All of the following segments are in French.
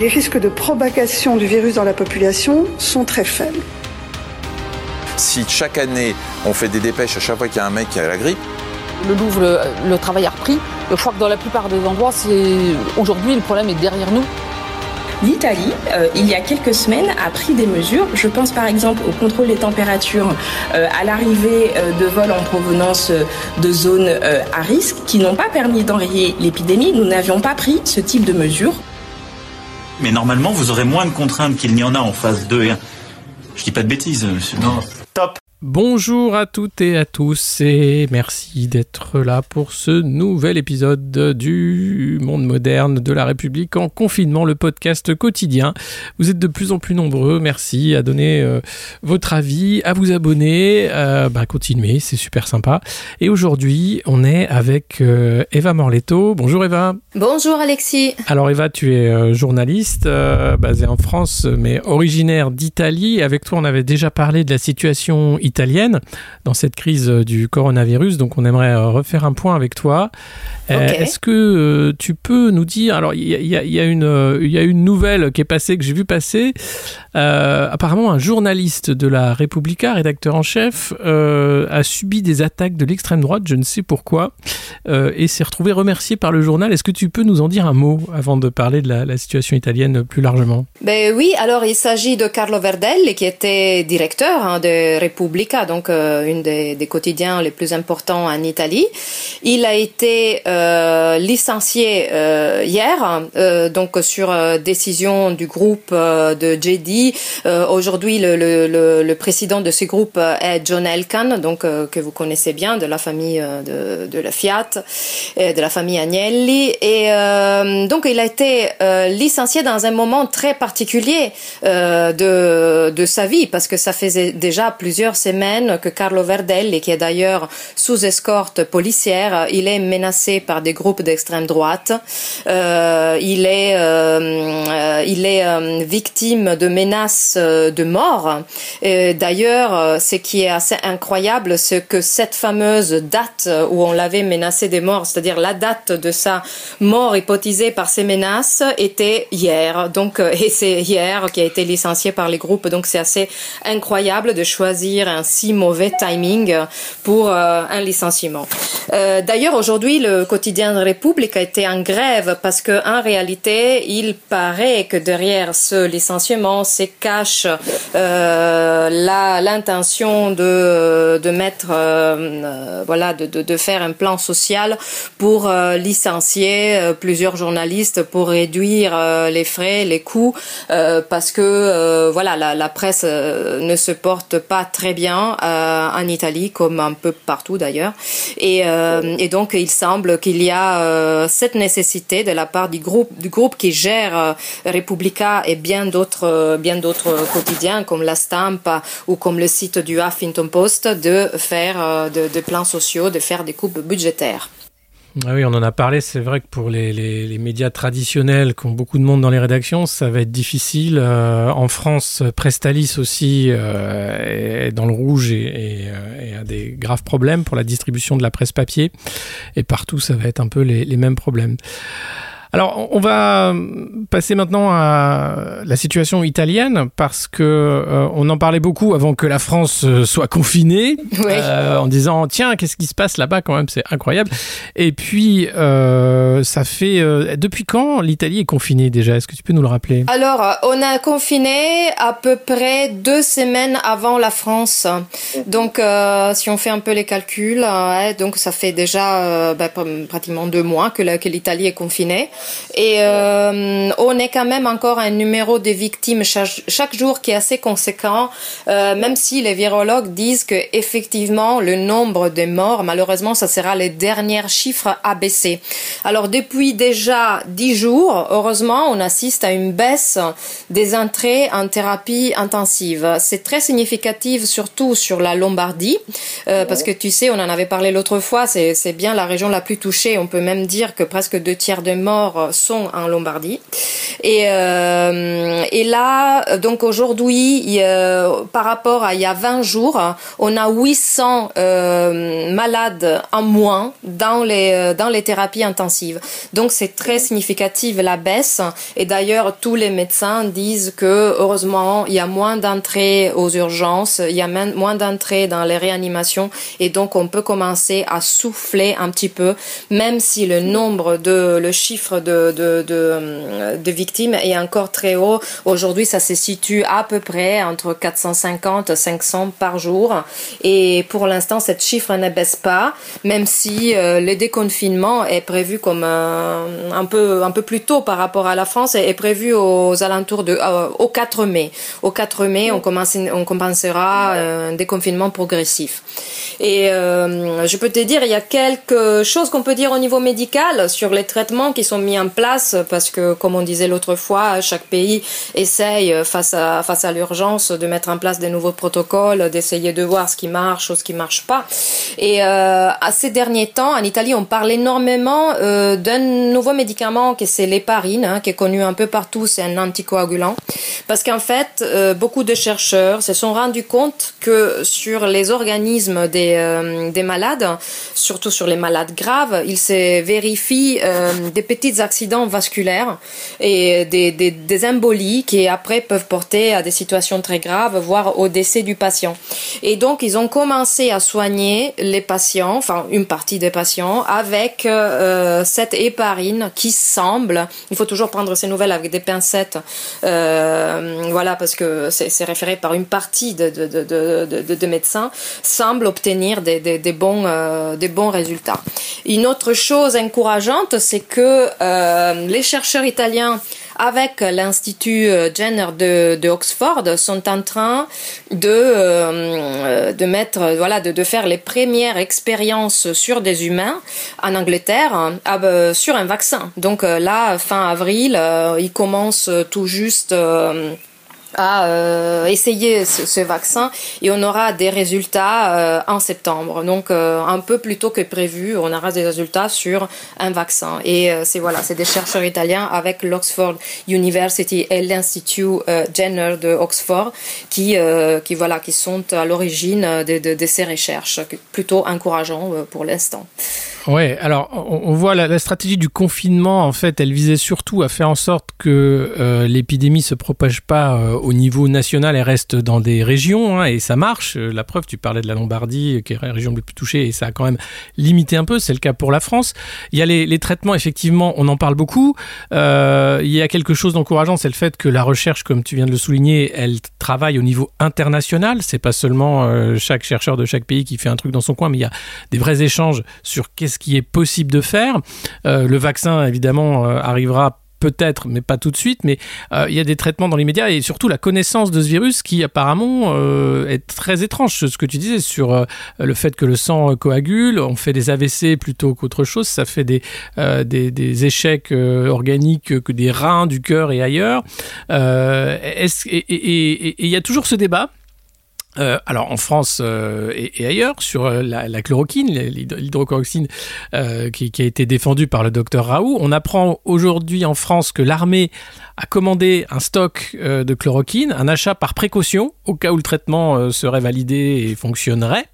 Les risques de propagation du virus dans la population sont très faibles. Si chaque année on fait des dépêches à chaque fois qu'il y a un mec qui a la grippe, le Louvre, le, travail a repris. Je crois que dans la plupart des endroits, c'est aujourd'hui le problème est derrière nous. L'Italie, euh, il y a quelques semaines, a pris des mesures. Je pense par exemple au contrôle des températures euh, à l'arrivée euh, de vols en provenance de zones à risque qui n'ont pas permis d'enrayer l'épidémie. Nous n'avions pas pris ce type de mesures. Mais normalement, vous aurez moins de contraintes qu'il n'y en a en phase 2 et 1. Je dis pas de bêtises, monsieur. Bonjour à toutes et à tous et merci d'être là pour ce nouvel épisode du Monde moderne de la République en confinement, le podcast quotidien. Vous êtes de plus en plus nombreux, merci à donner euh, votre avis, à vous abonner, euh, bah, continuez, c'est super sympa. Et aujourd'hui, on est avec euh, Eva Morletto. Bonjour Eva. Bonjour Alexis. Alors Eva, tu es journaliste basée en France mais originaire d'Italie. Avec toi, on avait déjà parlé de la situation italienne dans cette crise euh, du coronavirus. Donc on aimerait euh, refaire un point avec toi. Euh, est-ce que tu peux nous dire, alors il y, a, une, il y a une nouvelle qui est passée, que j'ai vu passer. apparemment, un journaliste de la Repubblica, rédacteur en chef, a subi des attaques de l'extrême droite, je ne sais pourquoi, et s'est retrouvé remercié par le journal. Est-ce que tu peux nous en dire un mot avant de parler de la, situation italienne plus largement? Ben Oui, alors il s'agit de Carlo Verdelli, qui était directeur hein, de Repubblica donc euh, une des, quotidiens les plus importants en Italie. Il a été euh, licencié euh, hier, donc sur décision du groupe de JD. Aujourd'hui, le, président de ce groupe est John Elkan, donc que vous connaissez bien, de la famille de, la Fiat, et de la famille Agnelli. Et donc, il a été licencié dans un moment très particulier de, de sa vie, parce que ça faisait déjà plusieurs que Carlo Verdelli, qui est d'ailleurs sous escorte policière, il est menacé par des groupes d'extrême droite. Euh, il est, euh, euh, il est victime de menaces de mort. D'ailleurs, ce qui est assez incroyable, c'est que cette fameuse date où on l'avait menacé de mort, c'est-à-dire la date de sa mort hypothisée par ces menaces, était hier. Donc, et c'est hier qui a été licencié par les groupes. Donc, c'est assez incroyable de choisir un si mauvais timing pour euh, un licenciement. Euh, d'ailleurs, aujourd'hui, le quotidien de République a été en grève parce que, en réalité, il paraît que derrière ce licenciement se cache euh, l'intention de, de mettre, voilà, de, de, faire un plan social pour licencier plusieurs journalistes pour réduire les frais, les coûts, parce que voilà, la presse ne se porte pas très bien euh, en Italie comme un peu partout d'ailleurs. Et, euh, donc il semble qu'il y a euh, cette nécessité de la part du groupe, qui gère Repubblica et bien d'autres bien d'autres quotidiens comme la Stampa ou comme le site du Huffington Post de faire de, de plans sociaux, de faire des coupes budgétaires. Ah oui, on en a parlé. C'est vrai que pour les, les, médias traditionnels qui ont beaucoup de monde dans les rédactions, ça va être difficile. Euh, en France, Prestalis aussi euh, est dans le rouge et, et, a des graves problèmes pour la distribution de la presse papier. Et partout, ça va être un peu les, les mêmes problèmes. Alors, on va passer maintenant à la situation italienne parce que euh, on en parlait beaucoup avant que la France euh, soit confinée, euh, en disant tiens qu'est-ce qui se passe là-bas quand même c'est incroyable. Et puis ça fait depuis quand l'Italie est confinée déjà? Est-ce que tu peux nous le rappeler? Alors, on a confiné à peu près deux semaines avant la France. Donc, si on fait un peu les calculs, donc ça fait déjà bah, pratiquement deux mois que l'Italie est confinée. Et euh, on est quand même encore un numéro de victimes chaque, jour qui est assez conséquent, euh, même si les virologues disent que effectivement le nombre de morts, malheureusement, ça sera les derniers chiffres à baisser. Alors depuis déjà dix jours, heureusement, on assiste à une baisse des entrées en thérapie intensive. C'est très significatif, surtout sur la Lombardie, euh, parce que tu sais, on en avait parlé l'autre fois, c'est bien la région la plus touchée. On peut même dire que presque deux tiers de morts morts sont en Lombardie. Et, euh, et là, donc aujourd'hui, par rapport à il y a 20 jours, on a 800 euh, malades en moins dans les, dans les thérapies intensives. Donc c'est très significatif la baisse. Et d'ailleurs, tous les médecins disent que heureusement, il y a moins d'entrées aux urgences, il y a moins d'entrées dans les réanimations. Et donc, on peut commencer à souffler un petit peu, même si le nombre de, le chiffre de, de, victimes est encore très haut. Aujourd'hui, ça se situe à peu près entre 450 et 500 par jour. Et pour l'instant, cette chiffre ne baisse pas, même si euh, le déconfinement est prévu comme un, peu, un peu plus tôt par rapport à la France, est, prévu aux alentours de, euh, au 4 mai. Au 4 mai, on, on commencera un déconfinement progressif. Et euh, je peux te dire, il y a quelque chose qu'on peut dire au niveau médical sur les traitements qui sont mis en place, parce que comme on disait l'autre fois, chaque pays essaye face à face à l'urgence de mettre en place des nouveaux protocoles, d'essayer de voir ce qui marche ou ce qui marche pas. Et euh, à ces derniers temps, en Italie, on parle énormément euh, d'un nouveau médicament qui c'est l'héparine, hein, qui est connu un peu partout, c'est un anticoagulant, parce qu'en fait, euh, beaucoup de chercheurs se sont rendus compte que sur les organismes des euh, des, malades, surtout sur les malades graves, il se vérifie euh, des accidents vasculaires et des, des, embolies qui après peuvent porter à des situations très graves, voire au décès du patient. Et donc ils ont commencé à soigner les patients, enfin une partie des patients, avec euh, cette héparine qui semble, il faut toujours prendre ces nouvelles avec des pincettes, voilà parce que c'est référé par une partie de, de, de, de médecins, semble obtenir des, bons, euh, des bons résultats. Une autre chose encourageante, c'est que euh, les chercheurs italiens avec l'Institut euh, Jenner de, Oxford sont en train de, de mettre, voilà, de, faire les premières expériences sur des humains en Angleterre sur un vaccin. Donc là, fin avril, ils commencent tout juste à euh, essayer ce, vaccin et on aura des résultats euh, en septembre. Donc euh, un peu plus tôt que prévu, on aura des résultats sur un vaccin. Et c'est voilà, c'est des chercheurs italiens avec l'Oxford University et l'Institut Jenner de Oxford qui qui voilà qui sont à l'origine de, de, de, ces recherches, plutôt encourageant pour l'instant. Ouais, alors on, voit la, stratégie du confinement, en fait, elle visait surtout à faire en sorte que euh, l'épidémie se propage pas euh, au niveau national et reste dans des régions, hein, et ça marche. Euh, la preuve, tu parlais de la Lombardie, qui est la région la plus touchée, et ça a quand même limité un peu, c'est le cas pour la France. Il y a les, les traitements, effectivement, on en parle beaucoup. il y a quelque chose d'encourageant, c'est le fait que la recherche, comme tu viens de le souligner, elle travaille au niveau international. C'est pas seulement chaque chercheur de chaque pays qui fait un truc dans son coin, mais il y a des vrais échanges sur qu'est-ce qui est possible de faire. Euh, le vaccin, évidemment, euh, arrivera peut-être, mais pas tout de suite, mais euh, il y a des traitements dans les médias et surtout la connaissance de ce virus qui apparemment est très étrange. Ce que tu disais sur le fait que le sang coagule, on fait des AVC plutôt qu'autre chose, ça fait des, des, échecs organiques que des reins, du cœur et ailleurs. et il y a toujours ce débat euh, alors en France euh, et, ailleurs sur euh, la, chloroquine, l'hydrochloroquine qui, a été défendue par le docteur Raoult, on apprend aujourd'hui en France que l'armée a commandé un stock de chloroquine, un achat par précaution au cas où le traitement serait validé et fonctionnerait.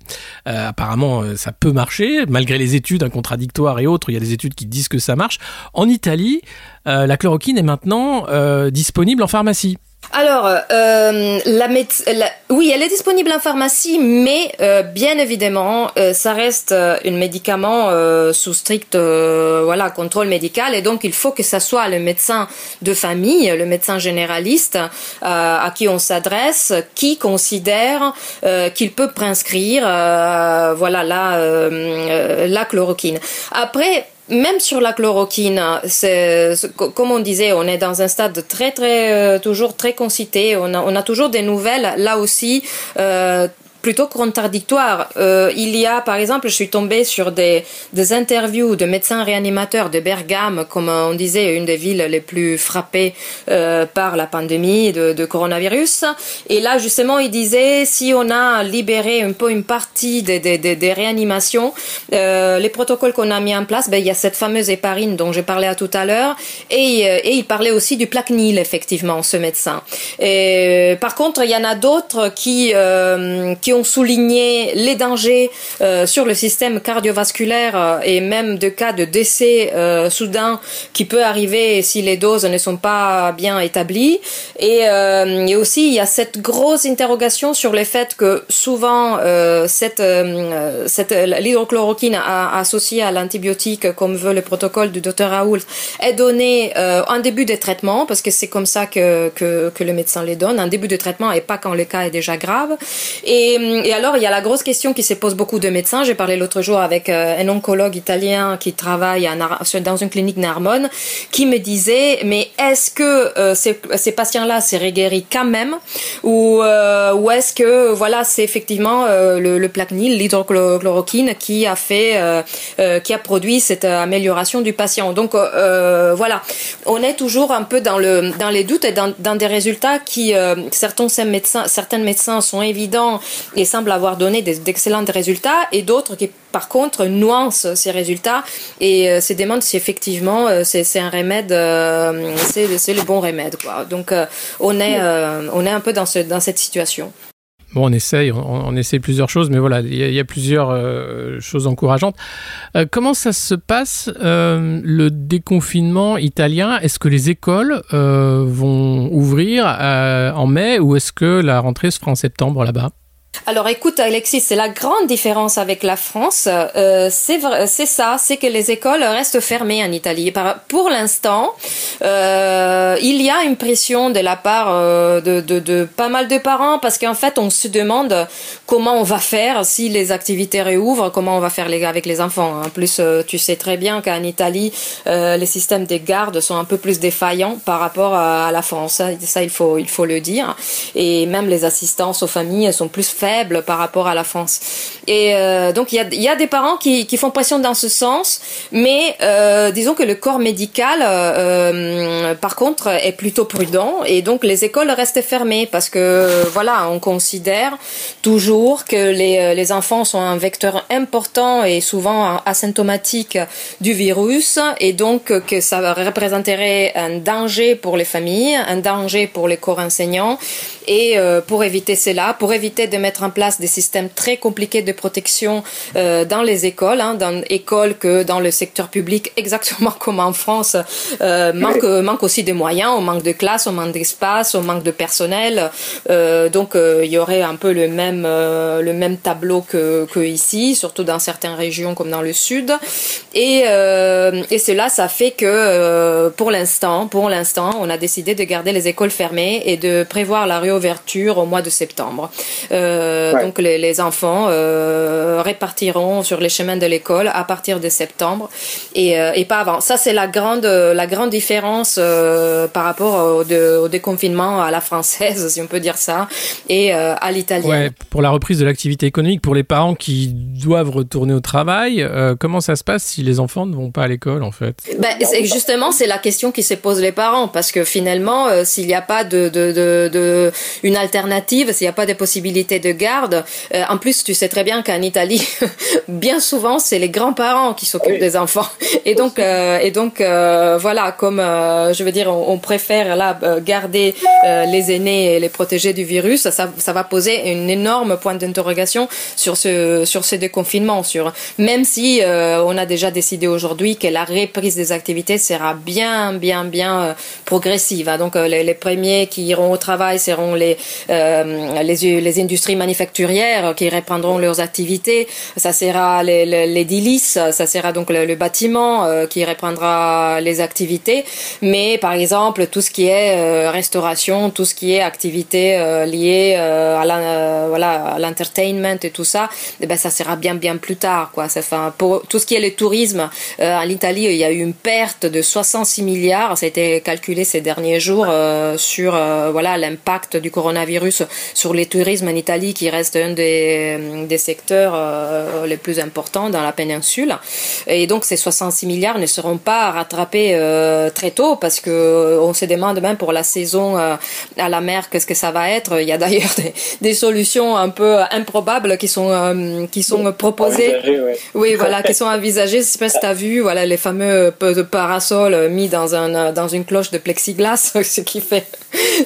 apparemment, ça peut marcher malgré les études contradictoires et autres. Il y a des études qui disent que ça marche. En Italie, la chloroquine est maintenant disponible en pharmacie. Alors, euh, la, oui, elle est disponible en pharmacie, mais euh, bien évidemment, euh, ça reste euh, un médicament sous strict voilà contrôle médical, et donc il faut que ça soit le médecin de famille, le médecin généraliste à qui on s'adresse, qui considère qu'il peut prescrire voilà la la chloroquine. Après même sur la chloroquine, comme on disait, on est dans un stade très, très, euh, toujours très concité. On a, on a toujours des nouvelles, là aussi, euh, plutôt contradictoire. il y a, par exemple, je suis tombée sur des, des interviews de médecins réanimateurs de Bergame, comme on disait, une des villes les plus frappées par la pandémie de, coronavirus. Et là, justement, il disait, si on a libéré un peu une partie des, des, des, réanimations, les protocoles qu'on a mis en place, ben, il y a cette fameuse héparine dont je parlais à tout à l'heure, et, et il parlait aussi du plaquenil, effectivement, ce médecin. Et, par contre, il y en a d'autres qui, euh, qui ont souligné les dangers euh, sur le système cardiovasculaire euh, et même de cas de décès euh, soudain qui peut arriver si les doses ne sont pas bien établies. Et, aussi, il y a cette grosse interrogation sur le fait que souvent, cette l'hydrochloroquine associée à l'antibiotique, comme veut le protocole du docteur Raoult, est donnée en début de traitement, parce que c'est comme ça que, que, que, le médecin les donne, un début de traitement et pas quand le cas est déjà grave. Et, et alors, il y a la grosse question qui se pose beaucoup de médecins. J'ai parlé l'autre jour avec euh, un oncologue italien qui travaille dans une clinique Narbonne, qui me disait, mais est-ce que euh, ces, patients-là s'est guéris quand même? Ou, euh, ou est-ce que voilà c'est effectivement le, le plaquenil, l'hydrochloroquine qui a fait, qui a produit cette amélioration du patient. Donc voilà, on est toujours un peu dans le dans les doutes et dans, dans des résultats qui certains médecins certains médecins sont évidents et semblent avoir donné d'excellents résultats et d'autres qui par contre nuancent ces résultats et euh, se demandent si effectivement euh, c'est un remède euh, c'est le bon remède donc on est on est un peu dans ce dans cette situation. Bon, on essaye, on, essaye plusieurs choses, mais voilà, il y, a plusieurs choses encourageantes. Comment ça se passe, le déconfinement italien? Est-ce que les écoles vont ouvrir en mai ou est-ce que la rentrée se fera en septembre là-bas? Alors écoute Alexis, c'est la grande différence avec la France. Euh, c'est ça, c'est que les écoles restent fermées en Italie. Pour l'instant, euh, il y a une pression de la part euh, de, de, de, pas mal de parents parce qu'en fait on se demande comment on va faire si les activités réouvrent, comment on va faire les, avec les enfants. En plus, euh, tu sais très bien qu'en Italie, euh, les systèmes des gardes sont un peu plus défaillants par rapport à, la France. Ça, il faut il faut le dire. Et même les assistances aux familles sont plus faibles par rapport à la France. Et euh, donc il y a, des parents qui, qui, font pression dans ce sens, mais euh, disons que le corps médical, euh, par contre, est plutôt prudent et donc les écoles restent fermées parce que voilà, on considère toujours que les, les enfants sont un vecteur important et souvent asymptomatique du virus et donc que ça représenterait un danger pour les familles, un danger pour les corps enseignants et euh, pour éviter cela, pour éviter de mettre en place des systèmes très compliqués de protection euh, dans les écoles, hein, dans écoles que dans le secteur public, exactement comme en France, euh, manque, manque aussi de moyens, on manque de classes, on manque d'espace, on manque de personnel. Euh, donc euh, il y aurait un peu le même, euh, le même tableau que, que ici, surtout dans certaines régions comme dans le sud. Et, euh, et cela, ça fait que euh, pour l'instant, pour l'instant, on a décidé de garder les écoles fermées et de prévoir la réouverture au mois de septembre. Euh, ouais. Donc les, les enfants euh, répartiront sur les chemins de l'école à partir de septembre et, euh, et pas avant. Ça c'est la grande la grande différence euh, par rapport au, de, au, déconfinement à la française, si on peut dire ça, et euh, à l'italien. Ouais, pour la reprise de l'activité économique, pour les parents qui doivent retourner au travail, euh, comment ça se passe si les enfants ne vont pas à l'école en fait? Ben, Justement, c'est la question qui se pose les parents parce que finalement, euh, s'il n'y a pas de, de, de, de une alternative, s'il n'y a pas de possibilité de garde. Euh, en plus, tu sais très bien qu'en Italie, bien souvent, c'est les grands-parents qui s'occupent oui. des enfants. Et donc, euh, et donc euh, voilà, comme euh, je veux dire, on, on préfère là euh, garder les aînés et les protéger du virus, ça, ça va poser une énorme point d'interrogation sur ce sur ce déconfinement. Sur même si on a déjà décidé aujourd'hui que la reprise des activités sera bien, bien, bien progressive. Hein. Donc les, les premiers qui iront au travail seront les euh, les, les, industries manufacturières qui reprendront leurs activités. Ça sera les, les, DILIS, ça sera donc le, bâtiment euh, qui reprendra les activités. Mais par exemple, tout ce qui est euh, restauration, tout ce qui est activité euh, liée euh, à la, voilà, l'entertainment et tout ça, eh ben, ça sera bien bien plus tard. Quoi. Ça, enfin, pour tout ce qui est le tourisme, en Italie, il y a eu une perte de 66 milliards. Ça a été calculé ces derniers jours sur voilà l'impact du coronavirus sur les tourismes en Italie, qui reste un des, des secteurs euh, les plus importants dans la péninsule. Et donc ces 66 milliards ne seront pas rattrapés euh, très tôt parce que on se demande même pour la saison à la mer qu'est-ce que ça va être. Il y a d'ailleurs des, des, solutions un peu improbables qui sont qui sont proposées. Oui, voilà, qui sont envisagées. Je sais pas si tu as vu, voilà, les fameux parasols mis dans un dans une cloche de plexiglas, ce qui fait,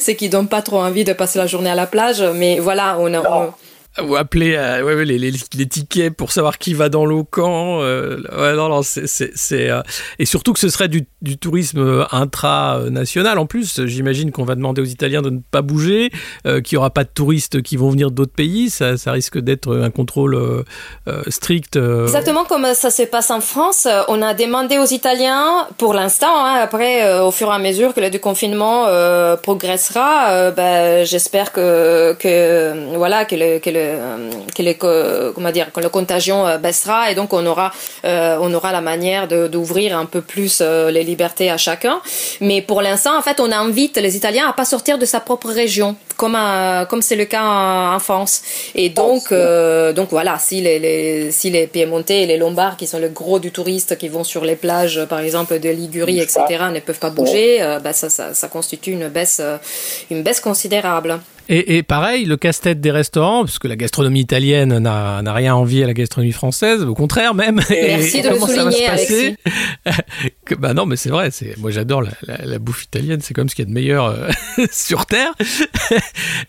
c'est qui donne pas trop envie de passer la journée à la plage. Mais voilà, on a, ou appeler euh, les, tickets pour savoir qui va dans l'eau quand. Euh, ouais, non, non, c'est, euh, et surtout que ce serait du, du tourisme intra-national en plus. J'imagine qu'on va demander aux Italiens de ne pas bouger, qu'il n'y aura pas de touristes qui vont venir d'autres pays. Ça, risque d'être un contrôle strict. Exactement comme ça se passe en France. On a demandé aux Italiens, pour l'instant, hein, après, au fur et à mesure que le déconfinement progressera, ben, j'espère que, voilà, que le, que le euh, que les comment dire que la contagion euh, baissera et donc on aura euh, on aura la manière d'ouvrir un peu plus les libertés à chacun. Mais pour l'instant, en fait, on invite les Italiens à pas sortir de sa propre région, comme comme c'est le cas en, France. Et donc donc voilà, si les, les si les Piémontais et les Lombards qui sont le gros du touriste qui vont sur les plages, par exemple de Ligurie, etc., ne peuvent pas bouger, bah, ça, ça, ça constitue une baisse une baisse considérable. Et, pareil, le casse-tête des restaurants, parce que la gastronomie italienne n'a rien envie à la gastronomie française, au contraire même. Merci de le souligner, Alexis. bah non, mais c'est vrai. Moi, j'adore la, bouffe italienne. C'est comme ce qu'il y a de meilleur euh, sur terre.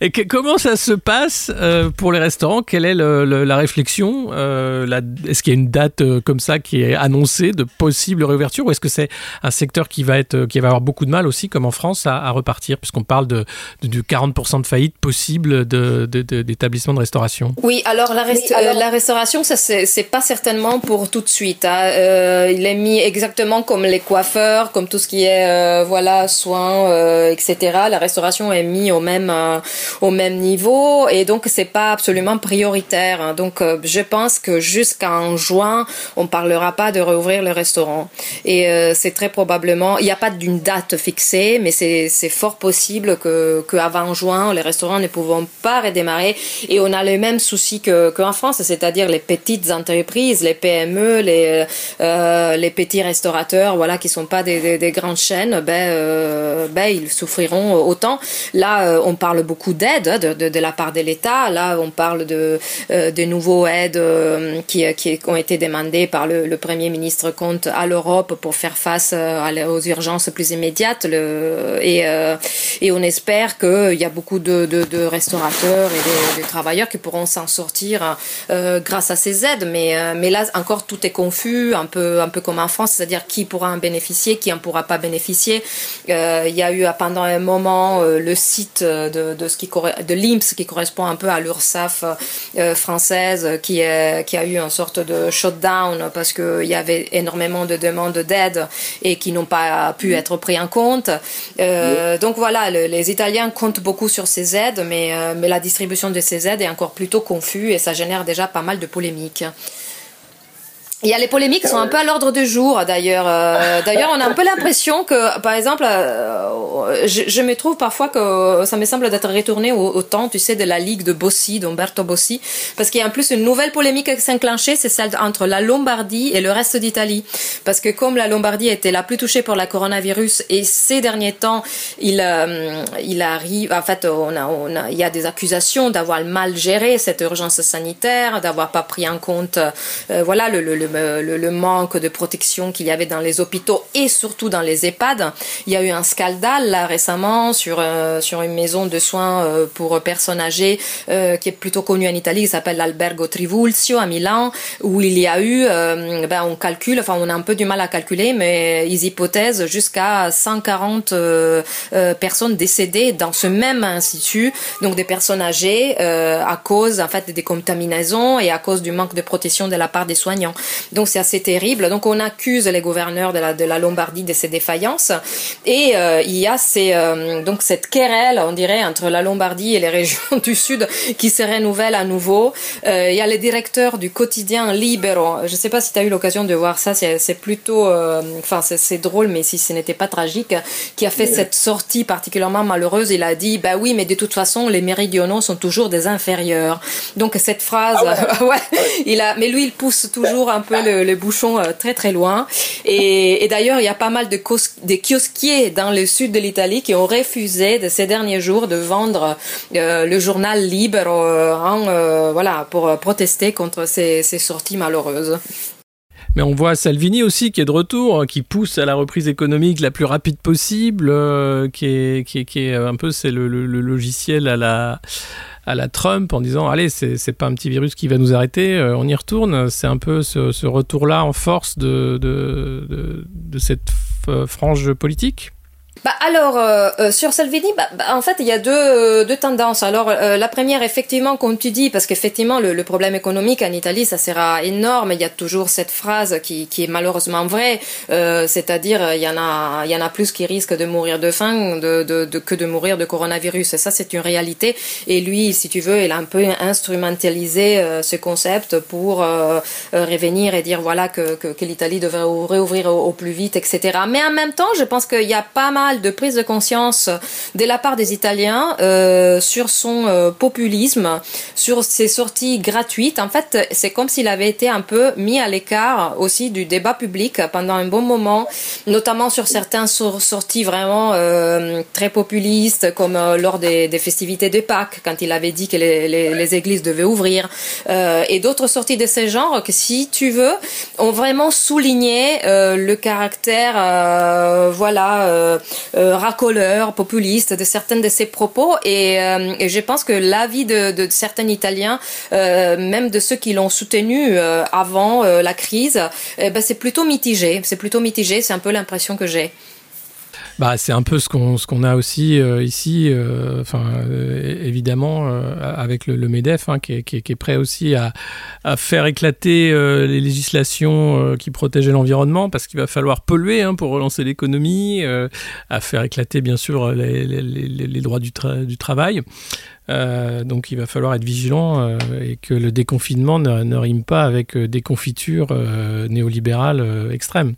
et comment ça se passe euh, pour les restaurants? Quelle est la réflexion euh, Est-ce qu'il y a une date comme ça qui est annoncée de possible réouverture, ou est-ce que c'est un secteur qui va être, qui va avoir beaucoup de mal aussi, comme en France, à, repartir, puisqu'on parle de, de, de 40% de faillite possible d'établissements de, de, restauration Oui, alors la, euh, la restauration, ça c'est pas certainement pour tout de suite. Hein. Euh, il est mis exactement comme les coiffeurs, comme tout ce qui est euh, voilà soins, etc. La restauration est mis au même au même niveau et donc c'est pas absolument prioritaire. Hein. Donc je pense que jusqu'en juin, on parlera pas de réouvrir le restaurant et c'est très probablement il n'y a pas d'une date fixée, mais c'est fort possible que qu'avant juin les restaurants ne pouvons pas redémarrer et on a les mêmes soucis qu'en France, c'est-à-dire les petites entreprises, les PME, les, euh, les petits restaurateurs, voilà, qui sont pas des, des, grandes chaînes, ben, euh, ben, ils souffriront autant. Là, euh, on parle beaucoup d'aide de, de, de, la part de l'État. Là, on parle de, de nouveaux aides qui, qui ont été demandées par le, le Premier ministre Comte à l'Europe pour faire face aux urgences plus immédiates. Le, et, et on espère qu'il y a beaucoup de, de, restaurateurs et de, travailleurs qui pourront s'en sortir euh, grâce à ces aides. Mais, euh, mais là, encore, tout est confus, un peu, un peu comme en France, c'est-à-dire qui pourra en bénéficier, qui en pourra pas bénéficier. Euh, il y a eu pendant un moment le site de, de, ce qui, de l'IMS qui correspond un peu à l'URSSAF française qui, est, qui a eu une sorte de shutdown parce qu'il y avait énormément de demandes d'aide et qui n'ont pas pu être pris en compte. Donc voilà, les Italiens comptent beaucoup sur ces mais, euh, mais la distribution de ces aides est encore plutôt confuse et ça génère déjà pas mal de polémiques. Il y a les polémiques qui sont un peu à l'ordre du jour d'ailleurs. Euh, d'ailleurs, on a un peu l'impression que, par exemple, euh, je, me trouve parfois que ça me semble d'être retourné au, temps, tu sais, de la ligue de Bossi, d'Umberto Bossi, parce qu'il y a en plus une nouvelle polémique qui s'enclenchée, c'est celle entre la Lombardie et le reste d'Italie, parce que comme la Lombardie était la plus touchée par la coronavirus et ces derniers temps, il euh, il arrive, en fait, on a, on a, il y a des accusations d'avoir mal géré cette urgence sanitaire, d'avoir pas pris en compte, voilà, le, le le, manque de protection qu'il y avait dans les hôpitaux et surtout dans les EHPAD. Il y a eu un scandale là récemment sur euh, sur une maison de soins euh, pour personnes âgées euh, qui est plutôt connue en Italie, qui s'appelle l'Albergo Trivulzio à Milan, où il y a eu, ben on calcule, enfin on a un peu du mal à calculer, mais ils hypothèsent jusqu'à 140 personnes décédées dans ce même institut, donc des personnes âgées à cause en fait des contaminaisons et à cause du manque de protection de la part des soignants. Donc c'est assez terrible. Donc on accuse les gouverneurs de la, de la Lombardie de ces défaillances. Et euh, il y a ces, euh, donc cette querelle, on dirait, entre la Lombardie et les régions du Sud qui se renouvelle à nouveau. Euh, il y a le directeur du quotidien Libero. Je ne sais pas si tu as eu l'occasion de voir ça. C'est plutôt, enfin c'est drôle, mais si ce n'était pas tragique, qui a fait cette sortie particulièrement malheureuse. Il a dit, bah oui, mais de toute façon, les méridionaux sont toujours des inférieurs. Donc cette phrase, ah ouais. il a, mais lui, il pousse toujours un peu le, bouchon très très loin. Et, d'ailleurs, il y a pas mal de, de kiosquiers dans le sud de l'Italie qui ont refusé de ces derniers jours de vendre euh, le journal Libero euh, euh, voilà, pour protester contre ces sorties malheureuses. Mais on voit Salvini aussi qui est de retour, qui pousse à la reprise économique la plus rapide possible, qui, est, qui, est, qui, est, un peu c'est le, le, logiciel à la à la Trump en disant allez c'est pas un petit virus qui va nous arrêter on y retourne. C'est un peu ce, ce retour là en force de, de, de cette frange politique bah alors euh, euh, sur Salvini, bah, bah, en fait il y a deux, euh, deux tendances. Alors euh, la première effectivement comme tu dis, parce qu'effectivement le, le, problème économique en Italie ça sera énorme. Il y a toujours cette phrase qui, qui est malheureusement vraie, c'est-à-dire il y en a il y en a plus qui risquent de mourir de faim de, de, de, que de mourir de coronavirus. Et ça c'est une réalité. Et lui si tu veux il a un peu instrumentalisé ce concept pour revenir et dire voilà que, que, que l'Italie devrait réouvrir au, au plus vite, etc. Mais en même temps je pense qu'il y a pas mal de prise de conscience de la part des Italiens euh, sur son euh, populisme, sur ses sorties gratuites. En fait, c'est comme s'il avait été un peu mis à l'écart aussi du débat public pendant un bon moment, notamment sur certaines sorties vraiment euh, très populistes, comme euh, lors des, des, festivités de Pâques, quand il avait dit que les, les, les églises devaient ouvrir, euh, et d'autres sorties de ce genre que, si tu veux, ont vraiment souligné le caractère, voilà, euh, racoleur, populiste de certains de ses propos. Et, euh, et je pense que l'avis de, de, certains Italiens, euh, même de ceux qui l'ont soutenu euh, avant euh, la crise, eh ben c'est plutôt mitigé. C'est plutôt mitigé. C'est un peu l'impression que j'ai. Bah, c'est un peu ce qu'on ce qu'on a aussi euh, ici, euh, enfin euh, évidemment avec le, Medef hein, qui, est, prêt aussi à, faire éclater les législations qui protégeaient l'environnement parce qu'il va falloir polluer hein, pour relancer l'économie, à faire éclater bien sûr les, droits du travail. donc il va falloir être vigilant et que le déconfinement ne, ne rime pas avec des confitures néolibérales extrêmes.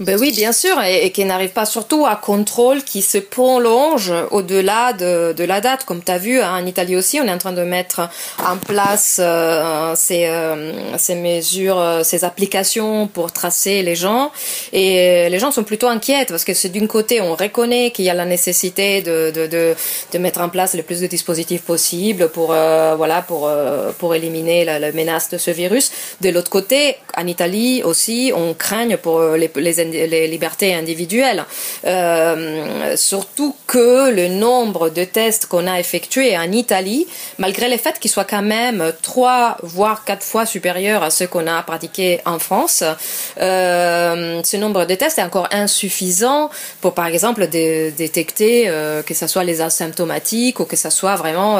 Ben oui, bien sûr, et, et qui n'arrive pas surtout à contrôle qui se prolonge au-delà de, de, la date. Comme tu as vu, hein, en Italie aussi, on est en train de mettre en place euh, ces, euh, ces mesures, euh, ces applications pour tracer les gens. Et les gens sont plutôt inquiètes parce que c'est d'une côté, on reconnaît qu'il y a la nécessité de, de, de, mettre en place le plus de dispositifs possible pour, voilà, pour, pour éliminer la, menace de ce virus. De l'autre côté, en Italie aussi, on craigne pour les les libertés individuelles. Euh, surtout que le nombre de tests qu'on a effectués en Italie, malgré le fait qu'ils soient quand même trois voire quatre fois supérieurs à ceux qu'on a pratiqués en France, euh, ce nombre de tests est encore insuffisant pour, par exemple, détecter euh, que ce soit les asymptomatiques ou que ce soit vraiment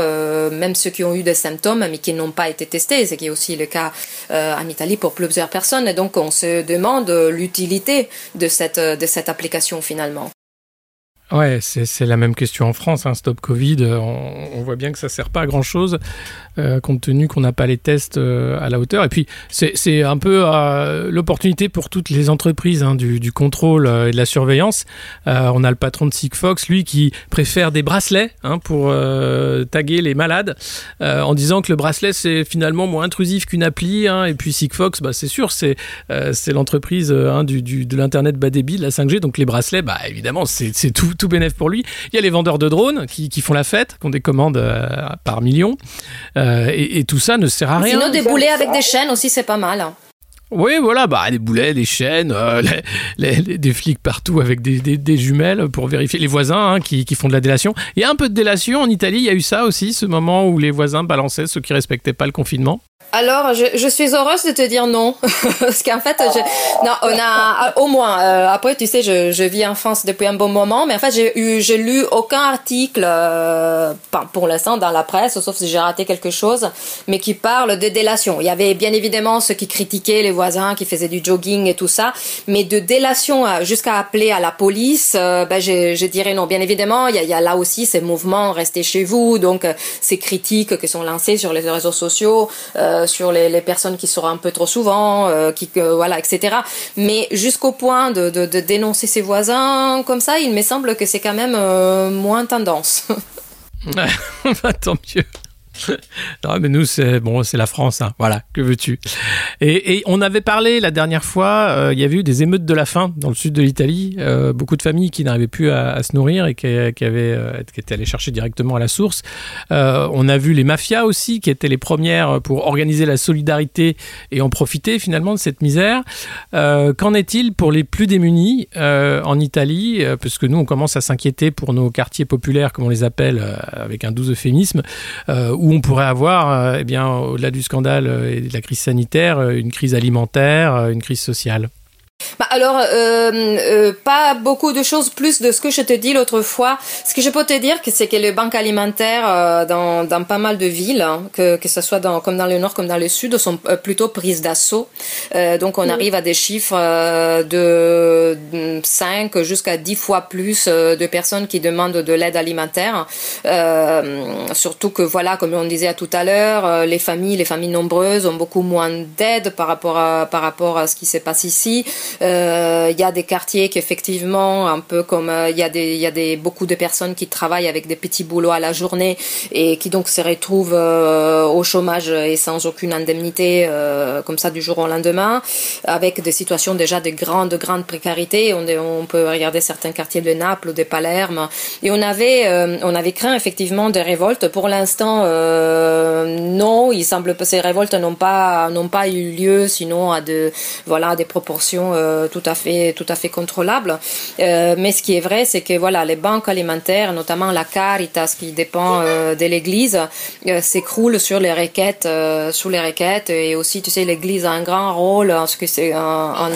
même ceux qui ont eu des symptômes mais qui n'ont pas été testés, ce qui est aussi le cas en Italie pour plusieurs personnes. Et donc on se demande l'utilité de cette, de cette application finalement. Ouais, c'est la même question en France. Hein, Stop Covid, on, on voit bien que ça sert pas à grand chose euh, compte tenu qu'on n'a pas les tests euh, à la hauteur. Et puis c'est un peu euh, l'opportunité pour toutes les entreprises hein, du, du contrôle euh, et de la surveillance. Euh, on a le patron de Sigfox, lui, qui préfère des bracelets hein, pour euh, taguer les malades, euh, en disant que le bracelet c'est finalement moins intrusif qu'une appli. Et puis Sigfox, bah, c'est sûr, c'est euh, l'entreprise du, du, de l'internet bas débit, de la 5G. Donc les bracelets, bah, évidemment, c'est tout tout bénéf pour lui. Il y a les vendeurs de drones qui, qui font la fête, qui ont des commandes euh, par millions. Euh, et, et tout ça ne sert à rien. Sinon, des boulets avec des chaînes aussi, c'est pas mal. Oui, voilà, bah, des boulets, des chaînes, euh, les, les, des flics partout avec des, des, des, jumelles pour vérifier les voisins hein, qui, qui, font de la délation. Il y a un peu de délation en Italie, il y a eu ça aussi, ce moment où les voisins balançaient ceux qui respectaient pas le confinement. Alors, je, je, suis heureuse de te dire non, parce qu'en fait, je, non, on a au moins. Euh, après, tu sais, je, je, vis en France depuis un bon moment, mais en fait, j'ai eu, j'ai lu aucun article, euh, pour l'instant, dans la presse, sauf si j'ai raté quelque chose, mais qui parle de délation. Il y avait bien évidemment ceux qui critiquaient les voisins, qui faisaient du jogging et tout ça, mais de délation jusqu'à appeler à la police, euh, ben, je, je, dirais non. Bien évidemment, il y a, il y a là aussi ces mouvements restez chez vous, donc euh, ces critiques qui sont lancées sur les réseaux sociaux. Euh, euh, sur les, les, personnes qui sortent un peu trop souvent, euh, qui voilà, etc. Mais jusqu'au point de, de, dénoncer ses voisins comme ça, il me semble que c'est quand même euh, moins tendance. Tant mieux. non, mais nous, c'est bon, la France, hein. voilà, que veux-tu? Et, on avait parlé la dernière fois, euh, il y avait eu des émeutes de la faim dans le sud de l'Italie, euh, beaucoup de familles qui n'arrivaient plus à, se nourrir et qui, avaient, euh, qui étaient allées chercher directement à la source. Euh, on a vu les mafias aussi, qui étaient les premières pour organiser la solidarité et en profiter finalement de cette misère. Qu'en est-il pour les plus démunis en Italie? Parce que nous, on commence à s'inquiéter pour nos quartiers populaires, comme on les appelle, avec un doux euphémisme, où on pourrait avoir, euh, eh bien, au-delà du scandale euh, et de la crise sanitaire, euh, une crise alimentaire, une crise sociale bah alors, euh, euh, pas beaucoup de choses plus de ce que je te dis l'autre fois. Ce que je peux te dire, c'est que les banques alimentaires euh, dans, dans pas mal de villes, hein, que, que ce soit dans, comme dans le nord comme dans le sud, sont euh, plutôt prises d'assaut. Euh, donc on arrive à des chiffres euh, de 5 jusqu'à 10 fois plus de personnes qui demandent de l'aide alimentaire. surtout que voilà, comme on disait tout à l'heure, les familles, les familles nombreuses ont beaucoup moins d'aide par rapport à par rapport à ce qui se passe ici. Euh, il y a des quartiers qui effectivement, un peu comme euh, il y a des, il y a des beaucoup de personnes qui travaillent avec des petits boulots à la journée et qui donc se retrouvent euh, au chômage et sans aucune indemnité comme ça du jour au lendemain, avec des situations déjà de grande grande précarité. On, peut regarder certains quartiers de Naples ou de Palerme et on avait on avait craint effectivement des révoltes. Pour l'instant, non, il semble que ces révoltes n'ont pas n'ont pas eu lieu, sinon à de voilà des proportions euh, tout à fait tout à fait contrôlable. Euh, mais ce qui est vrai, c'est que voilà, les banques alimentaires, notamment la Caritas qui dépend euh, de l'Église, s'écroulent sur les requêtes, sur les requêtes. Et aussi, tu sais, l'Église a un grand rôle en ce que c'est en,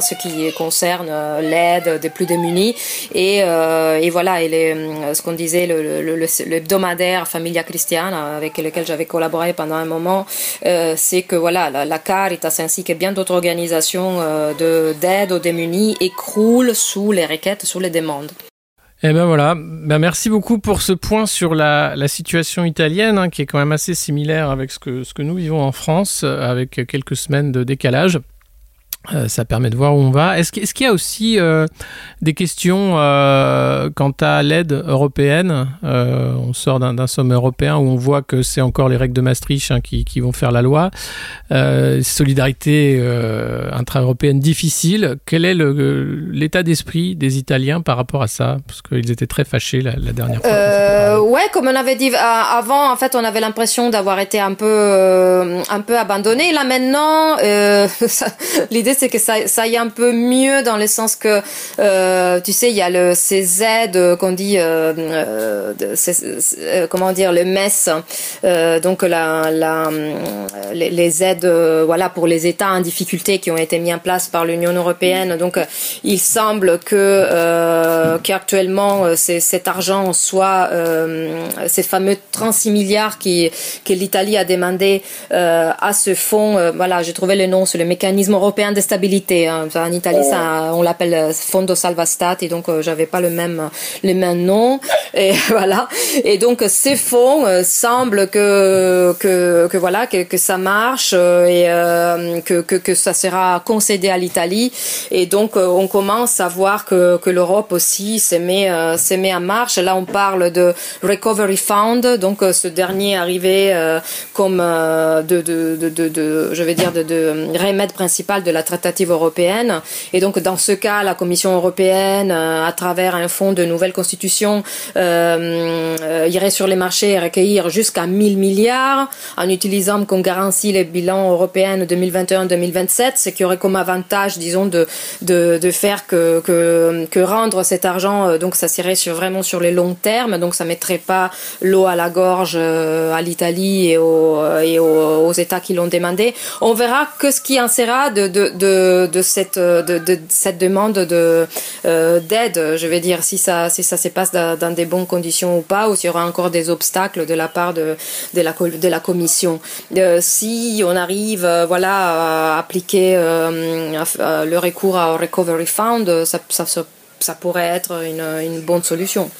ce qui concerne l'aide des plus démunis. Et, et voilà, et les, ce qu'on disait, le, le, l'hebdomadaire Familia Cristiana, avec lequel j'avais collaboré pendant un moment, c'est que voilà, la, Caritas ainsi que bien d'autres organisations d'aide aux démunis écroule sous les requêtes, sous les demandes. Eh ben voilà, ben merci beaucoup pour ce point sur la, situation italienne, hein, qui est quand même assez similaire avec ce que nous vivons en France, avec quelques semaines de décalage. Euh, ça permet de voir où on va. Est-ce qu'il y a aussi euh, des questions euh, quant à l'aide européenne? On sort d'un sommet européen où on voit que c'est encore les règles de Maastricht hein, qui, vont faire la loi. Solidarité intra-européenne difficile. Quel est l'état d'esprit des Italiens par rapport à ça? Parce qu'ils étaient très fâchés la, la dernière fois. ouais, comme on avait dit avant, en fait, on avait l'impression d'avoir été un peu, un peu abandonné. Là maintenant, l'idée c'est que ça, y est un peu mieux dans le sens que, euh, tu sais, il y a le, ces aides qu'on dit, euh, euh, euh, comment dire, le MES, euh, donc la, la, les, aides, euh, voilà, pour les États en difficulté qui ont été mis en place par l'Union européenne. Donc, il semble que qu'actuellement, cet argent soit ces fameux 36 milliards qui que l'Italie a demandé à ce fonds. voilà, j'ai trouvé le nom, c'est le mécanisme européen de stabilité. Hein. En Italie, ça, on l'appelle euh, Fondo Salva Stati, donc euh, j'avais pas le même le même nom. Et voilà. Et donc ces fonds euh, semblent que que, que voilà que, que ça marche euh, et que, que que ça sera concédé à l'Italie. Et donc on commence à voir que que l'Europe aussi se met se met en marche. Là, on parle de Recovery Fund, donc ce dernier arrivé comme de, de, de, de, de je vais dire de, de remède principal de la traitative européenne. Et donc, dans ce cas, la Commission européenne, à travers un fonds de nouvelle constitution, irait sur les marchés et recueillir jusqu'à 1000 milliards en utilisant comme garantie les bilans européens 2021-2027, ce qui aurait comme avantage, disons, de, de, de faire que, que, que, rendre cet argent, donc ça serait sur, vraiment sur les longs termes, donc ça mettrait pas l'eau à la gorge à l'Italie et, aux, et aux, États qui l'ont demandé. On verra que ce qui en sera de, de, de, cette, de, cette demande de d'aide, je vais dire, si ça, si ça se passe dans, des bonnes conditions ou pas, ou s'il y aura encore des obstacles de la part de, de, la, de la Commission. Euh, si on arrive euh, voilà, à appliquer euh, le recours au Recovery Fund, ça, ça, ça pourrait être une, une, bonne solution.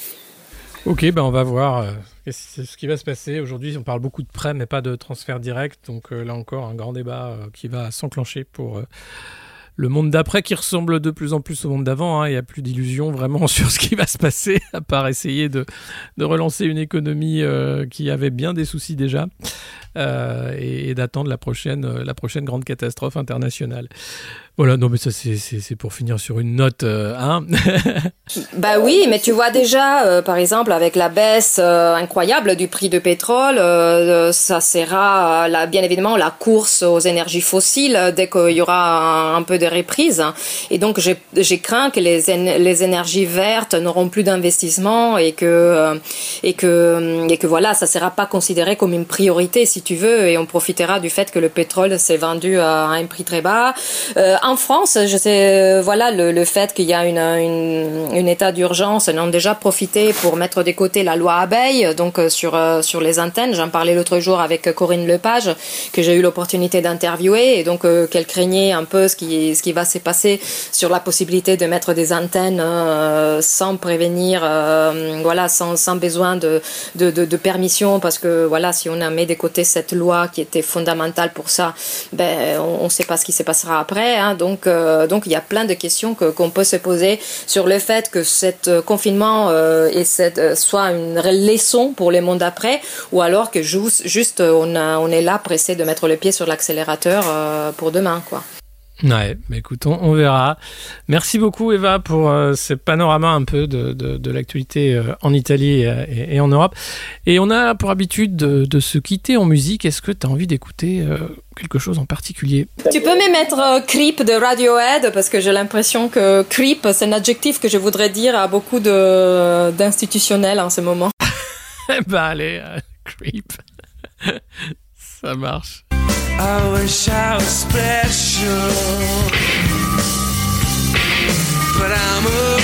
Ok, ben on va voir ce qui va se passer. Aujourd'hui, on parle beaucoup de prêts, mais pas de transfert direct. Donc là encore, un grand débat qui va s'enclencher pour le monde d'après qui ressemble de plus en plus au monde d'avant. Hein. Il n'y a plus d'illusions vraiment sur ce qui va se passer, à part essayer de, relancer une économie euh, qui avait bien des soucis déjà euh, et, d'attendre la prochaine, euh, la prochaine grande catastrophe internationale. Voilà, non mais ça c'est pour finir sur une note, hein Bah oui, mais tu vois déjà, par exemple, avec la baisse incroyable du prix de pétrole, ça sera bien évidemment la course aux énergies fossiles dès qu'il y aura un, peu de reprise. Et donc j'ai craint que les, les énergies vertes n'auront plus d'investissement et que et que et que voilà, ça sera pas considéré comme une priorité tu veux, et on profitera du fait que le pétrole s'est vendu à un prix très bas. Euh, en France, je sais, euh, voilà, le, fait qu'il y a une, état d'urgence, on a déjà profité pour mettre de côté la loi abeille, donc euh, sur sur les antennes. J'en parlais l'autre jour avec Corinne Lepage, que j'ai eu l'opportunité d'interviewer, et donc qu'elle craignait un peu ce qui ce qui va se passer sur la possibilité de mettre des antennes sans prévenir, voilà, sans sans besoin de de, permission, parce que voilà, si on a mis de côté cette loi qui était fondamentale pour ça, ben, on ne sait pas ce qui se passera après. Hein. donc, euh, donc il y a plein de questions qu'on peut se poser sur le fait que ce euh, confinement euh, et cette, soit une leçon pour le monde après, ou alors que juste, on est là pressé de mettre le pied sur l'accélérateur pour demain, quoi. Ouais, mais écoutons, on, verra. Merci beaucoup Eva pour euh, ce panorama un peu de, de, de l'actualité euh, en Italie et, et, en Europe. Et on a pour habitude de, de se quitter en musique. Est-ce que tu as envie d'écouter euh, quelque chose en particulier? Tu peux me mettre Creep de Radiohead parce que j'ai l'impression que Creep, c'est un adjectif que je voudrais dire à beaucoup d'institutionnels en ce moment. bah allez, Creep. Ça marche. I wish I was special, but I'm a